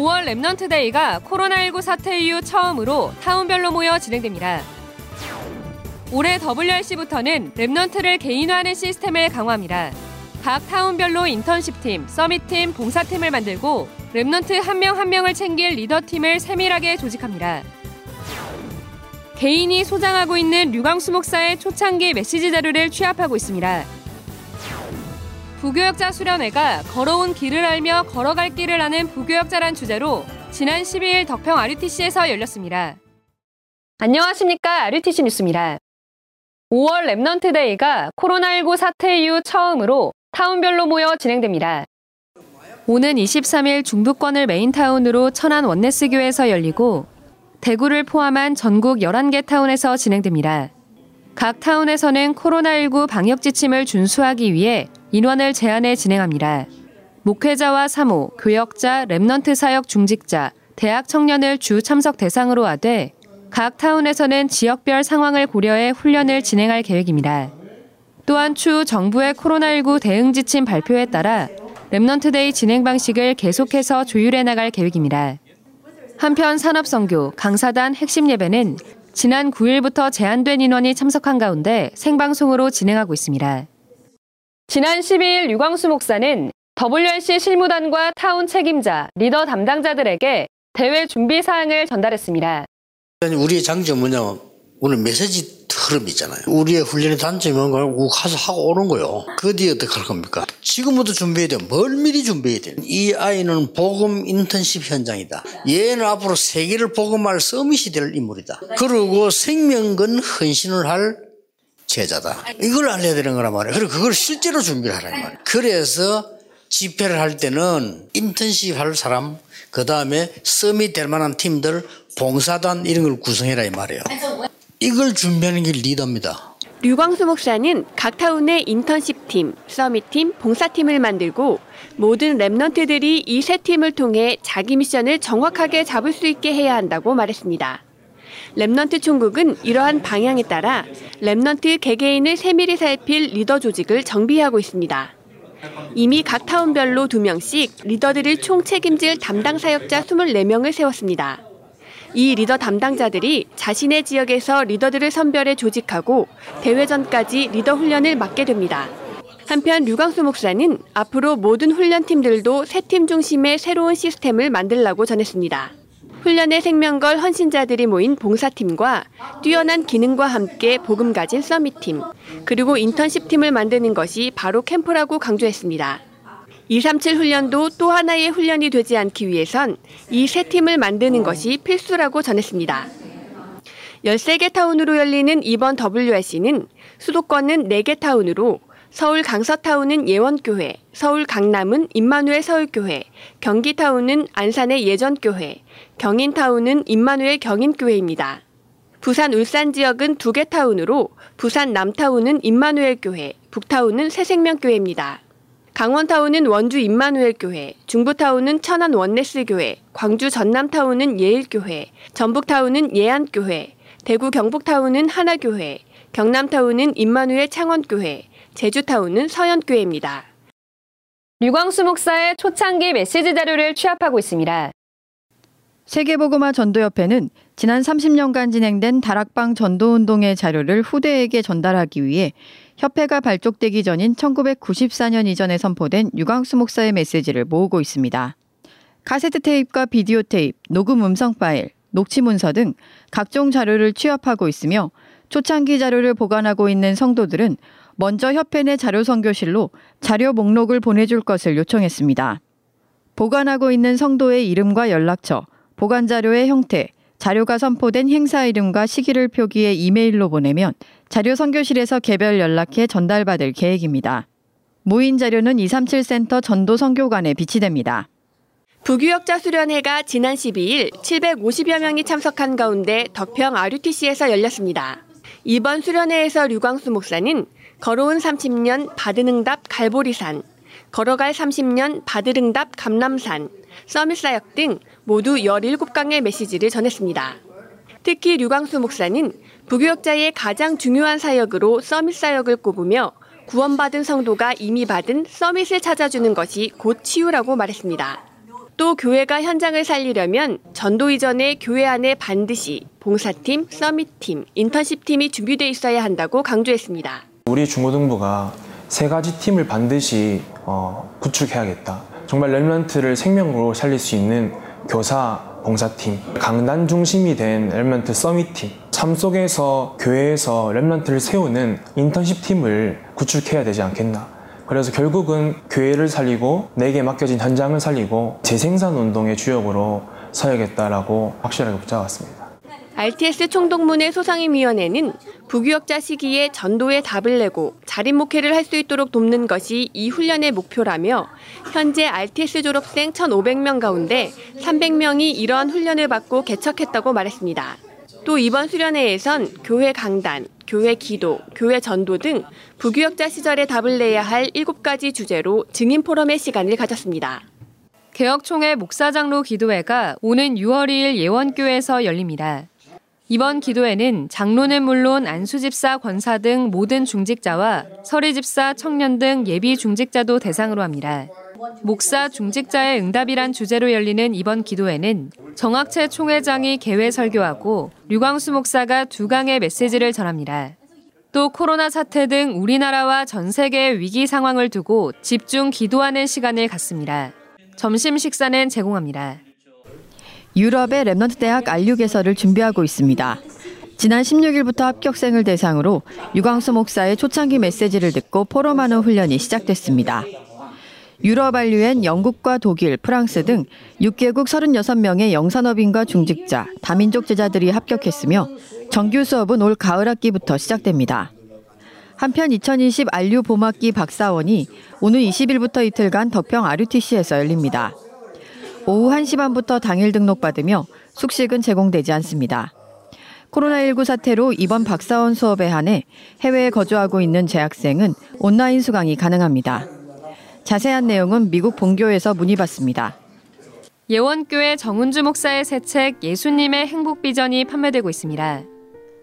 5월 Remnant Day가 코로나19 사태 이후 처음으로 타운별로 모여 진행됩니다. 올해 WRC부터는 Remnant를 개인화하는 시스템을 강화합니다. 각 타운별로 인턴십팀, Summit팀, 봉사팀을 만들고 Remnant 한 명 한 명을 챙길 리더팀을 세밀하게 조직합니다. 개인이 소장하고 있는 류광수 목사의 초창기 메시지 자료를 취합하고 있습니다. 부교역자 수련회가 걸어온 길을 알며 걸어갈 길을 아는 부교역자란 주제로 지난 12일 덕평 RUTC에서 열렸습니다. 안녕하십니까. RUTC 뉴스입니다. 5월 Remnant Day가 코로나19 사태 이후 처음으로 타운별로 모여 진행됩니다. 오는 23일 중부권을 main town으로 천안 원네스교에서 열리고 대구를 포함한 전국 11개 타운에서 진행됩니다. 각 타운에서는 코로나19 방역 지침을 준수하기 위해 인원을 제한해 진행합니다. 목회자와 사모, 교역자, Remnant 사역 중직자, 대학 청년을 주 참석 대상으로 하되 각 타운에서는 지역별 상황을 고려해 훈련을 진행할 계획입니다. 또한 추후 정부의 코로나19 대응 지침 발표에 따라 Remnant Day 진행 방식을 계속해서 조율해 나갈 계획입니다. 한편 산업선교, 강사단 핵심 예배는 지난 9일부터 제한된 인원이 참석한 가운데 생방송으로 진행하고 있습니다. 지난 12일 유광수 목사는 WRC 실무단과 타운 책임자, 리더 담당자들에게 대회 준비 사항을 전달했습니다. 우리의 장점은 뭐냐면 오늘 메시지 흐름이잖아요. 우리의 훈련의 단점이 뭔가 가서 하고 오는 거요. 그 뒤에 어떻게 할 겁니까? 지금부터 준비해야 돼요. 뭘 미리 준비해야 돼요. 이 아이는 복음 인턴십 현장이다. 얘는 앞으로 세계를 복음할 서밋이 될 인물이다. 그리고 생명건 헌신을 할 제자다. 이걸 알려야 되는 거란 말이에요. 그리고 그걸 실제로 준비를 하라는 말이에요. 그래서 집회를 할 때는 인턴십 할 사람, 그 다음에 서밋 될 만한 팀들, 봉사단 이런 걸 구성해라 이 말이에요. 이걸 준비하는 게 리더입니다. 류광수 목사는 각 타운의 인턴십 팀, 서밋 팀, 봉사팀을 만들고 모든 Remnant들이 이 세 팀을 통해 자기 미션을 정확하게 잡을 수 있게 해야 한다고 말했습니다. Remnant 총국은 이러한 방향에 따라 Remnant 개개인을 세밀히 살필 리더 조직을 정비하고 있습니다. 이미 각 타운별로 2명씩 리더들을 총 책임질 담당 사역자 24명을 세웠습니다. 이 리더 담당자들이 자신의 지역에서 리더들을 선별해 조직하고 대회 전까지 리더 훈련을 맡게 됩니다. 한편 류광수 목사는 앞으로 모든 훈련팀들도 세 팀 중심의 새로운 시스템을 만들라고 전했습니다. 훈련의 생명걸 헌신자들이 모인 봉사팀과 뛰어난 기능과 함께 복음 가진 서밋팀, 그리고 인턴십 팀을 만드는 것이 바로 캠프라고 강조했습니다. 237 훈련도 또 하나의 훈련이 되지 않기 위해선 이 세 팀을 만드는 것이 필수라고 전했습니다. 13개 타운으로 열리는 이번 WRC는 수도권은 4개 타운으로 서울 강서타운은 예원교회, 서울 강남은 임마누엘 서울교회, 경기타운은 안산의 예전교회, 경인타운은 임마누엘 경인교회입니다. 부산 울산 지역은 두 개 타운으로 부산 남타운은 임마누엘 교회, 북타운은 새생명교회입니다. 강원타운은 원주 임마누엘 교회, 중부타운은 천안 원네스 교회, 광주 전남타운은 예일교회, 전북타운은 예안교회, 대구 경북타운은 하나교회, 경남타운은 임마누엘 창원교회, 제주타운은 서현교회입니다. 류광수 목사의 초창기 메시지 자료를 취합하고 있습니다. 세계보그마 전도협회는 지난 30년간 진행된 다락방 전도운동의 자료를 후대에게 전달하기 위해 협회가 발족되기 전인 1994년 이전에 선포된 유광수 목사의 메시지를 모으고 있습니다. 카세트 테이프와 비디오 테이프, 녹음 음성 파일, 녹취 문서 등 각종 자료를 취합하고 있으며 초창기 자료를 보관하고 있는 성도들은 먼저 협회 내 자료 선교실로 자료 목록을 보내줄 것을 요청했습니다. 보관하고 있는 성도의 이름과 연락처, 보관 자료의 형태, 자료가 선포된 행사 이름과 시기를 표기해 이메일로 보내면 자료 선교실에서 개별 연락해 전달받을 계획입니다. 모인 자료는 237 센터 전도 선교관에 비치됩니다. 부교역자 수련회가 지난 12일 750여 명이 참석한 가운데 덕평 RUTC에서 열렸습니다. 이번 수련회에서 류광수 목사는 걸어온 30년 받은 응답 갈보리산, 걸어갈 30년 받을 응답 감남산, 서밋사역 등 모두 17강의 메시지를 전했습니다. 특히 류광수 목사는 부교역자의 가장 중요한 사역으로 서밋 사역을 꼽으며 구원받은 성도가 이미 받은 서밋을 찾아주는 것이 곧 치유라고 말했습니다. 또 교회가 현장을 살리려면 전도 이전에 교회 안에 반드시 봉사팀, 서밋팀, 인턴십팀이 준비돼 있어야 한다고 강조했습니다. 우리 중고등부가 세 가지 팀을 반드시 어, 구축해야겠다. 정말 Remnant를 생명으로 살릴 수 있는 교사, 봉사팀, 강단 중심이 된 Remnant 서밋팀, 삶 속에서 교회에서 Remnant를 세우는 인턴십 팀을 구축해야 되지 않겠나. 그래서 결국은 교회를 살리고 내게 맡겨진 현장을 살리고 재생산 운동의 주역으로 서야겠다라고 확실하게 붙잡았습니다. RTS 총동문회 소상임위원회는 부교역자 시기에 전도에 답을 내고 자립 목회를 할 수 있도록 돕는 것이 이 훈련의 목표라며 현재 RTS 졸업생 1,500명 가운데 300명이 이러한 훈련을 받고 개척했다고 말했습니다. 또 이번 수련회에선 교회 강단, 교회 기도, 교회 전도 등 부교역자 시절에 답을 내야 할 7가지 주제로 증인 포럼의 시간을 가졌습니다. 개혁총회 목사장로 기도회가 오는 6월 2일 예원교회에서 열립니다. 이번 기도회는 장로는 물론 안수집사, 권사 등 모든 중직자와 서리집사, 청년 등 예비 중직자도 대상으로 합니다. 목사 중직자의 응답이란 주제로 열리는 이번 기도회는 정학채 총회장이 개회 설교하고 류광수 목사가 두 강의 메시지를 전합니다. 또 코로나 사태 등 우리나라와 전 세계의 위기 상황을 두고 집중 기도하는 시간을 갖습니다. 점심 식사는 제공합니다. 유럽의 Remnant 대학 RU 개설을 준비하고 있습니다. 지난 16일부터 합격생을 대상으로 유광수 목사의 초창기 메시지를 듣고 포럼하는 훈련이 시작됐습니다. 유럽 RU엔 영국과 독일, 프랑스 등 6개국 36명의 영산업인과 중직자, 다민족 제자들이 합격했으며 정규 수업은 올 가을 학기부터 시작됩니다. 한편 2020 안류 봄학기 박사원이 오늘 20일부터 이틀간 덕평 RUTC에서 열립니다. 오후 1시 반부터 당일 등록받으며 숙식은 제공되지 않습니다. 코로나19 사태로 이번 박사원 수업에 한해 해외에 거주하고 있는 재학생은 온라인 수강이 가능합니다. 자세한 내용은 미국 본교에서 문의받습니다. 예원교회 정은주 목사의 새 책 예수님의 행복 비전이 판매되고 있습니다.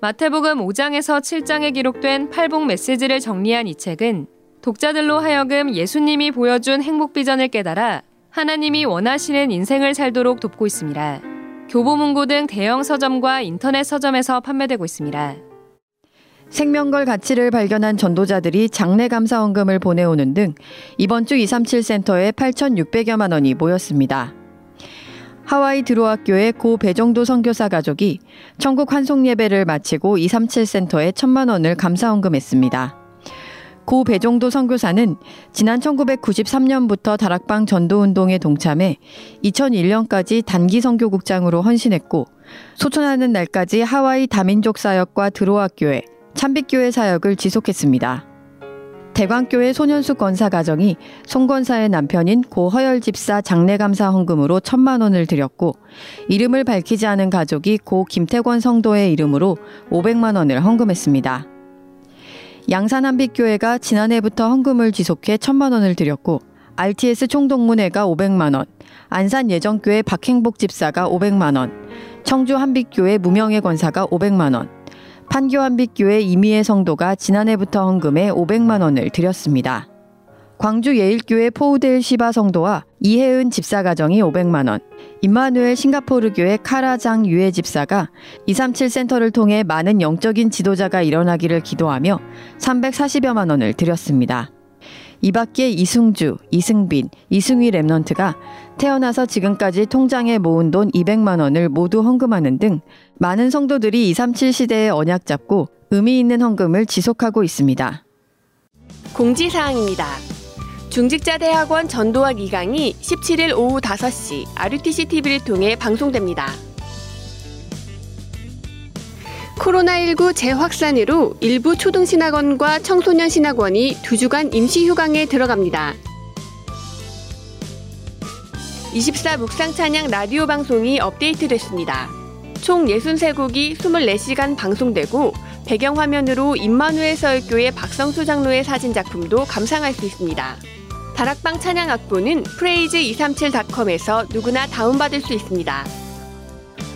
마태복음 5장에서 7장에 기록된 팔복 메시지를 정리한 이 책은 독자들로 하여금 예수님이 보여준 행복 비전을 깨달아 하나님이 원하시는 인생을 살도록 돕고 있습니다. 교보문고 등 대형 서점과 인터넷 서점에서 판매되고 있습니다. 생명걸 가치를 발견한 전도자들이 장례 감사원금을 보내오는 등 이번 주 237 센터에 8,600여만 원이 모였습니다. 하와이 드로학교의 고 배정도 선교사 가족이 천국 환송 예배를 마치고 237 센터에 1천만 원을 감사원금했습니다. 고 배종도 선교사는 지난 1993년부터 다락방 전도운동에 동참해 2001년까지 단기 선교국장으로 헌신했고 소천하는 날까지 하와이 다민족 사역과 드로학교회, 참빛교회 사역을 지속했습니다. 대광교회 손현숙 권사 가정이 송 권사의 남편인 고 허열 집사 장례감사 헌금으로 천만 원을 드렸고 이름을 밝히지 않은 가족이 고 김태권 성도의 이름으로 500만 원을 헌금했습니다. 양산 한빛교회가 지난해부터 헌금을 지속해 천만 원을 드렸고 RTS 총동문회가 500만 원, 안산 예정교회 박행복 집사가 500만 원, 청주 한빛교회 무명의 권사가 500만 원, 판교 한빛교회 이미애 성도가 지난해부터 헌금에 500만 원을 드렸습니다. 광주 예일교회 포우델 시바 성도와 이혜은 집사 가정이 500만 원, 임마누엘 싱가포르 교회 카라장 유해 집사가 237 센터를 통해 많은 영적인 지도자가 일어나기를 기도하며 340여만 원을 드렸습니다. 이 밖에 이승주, 이승빈, 이승휘 Remnant가 태어나서 지금까지 통장에 모은 돈 200만 원을 모두 헌금하는 등 많은 성도들이 237 시대에 언약 잡고 의미 있는 헌금을 지속하고 있습니다. 공지사항입니다. 중직자대학원 전도학 2강이 17일 오후 5시 RUTC TV를 통해 방송됩니다. 코로나19 재확산으로 일부 초등신학원과 청소년 신학원이 두 주간 임시휴강에 들어갑니다. 24 묵상찬양 라디오 방송이 업데이트됐습니다. 총 63곡이 24시간 방송되고 배경화면으로 임마누엘 서울교회 박성수 장로의 사진 작품도 감상할 수 있습니다. 다락방 찬양 악보는 프레이즈237.com에서 누구나 다운받을 수 있습니다.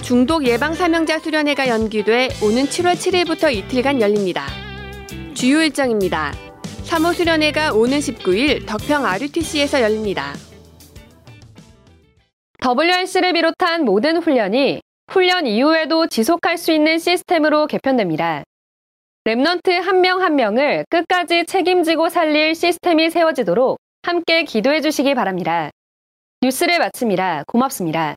중독 예방 사명자 수련회가 연기돼 오는 7월 7일부터 이틀간 열립니다. 주요 일정입니다. 3호 수련회가 오는 19일 덕평 RUTC에서 열립니다. WRC를 비롯한 모든 훈련이 훈련 이후에도 지속할 수 있는 시스템으로 개편됩니다. Remnant 한 명 한 명을 끝까지 책임지고 살릴 시스템이 세워지도록 함께 기도해 주시기 바랍니다. 뉴스를 마칩니다. 고맙습니다.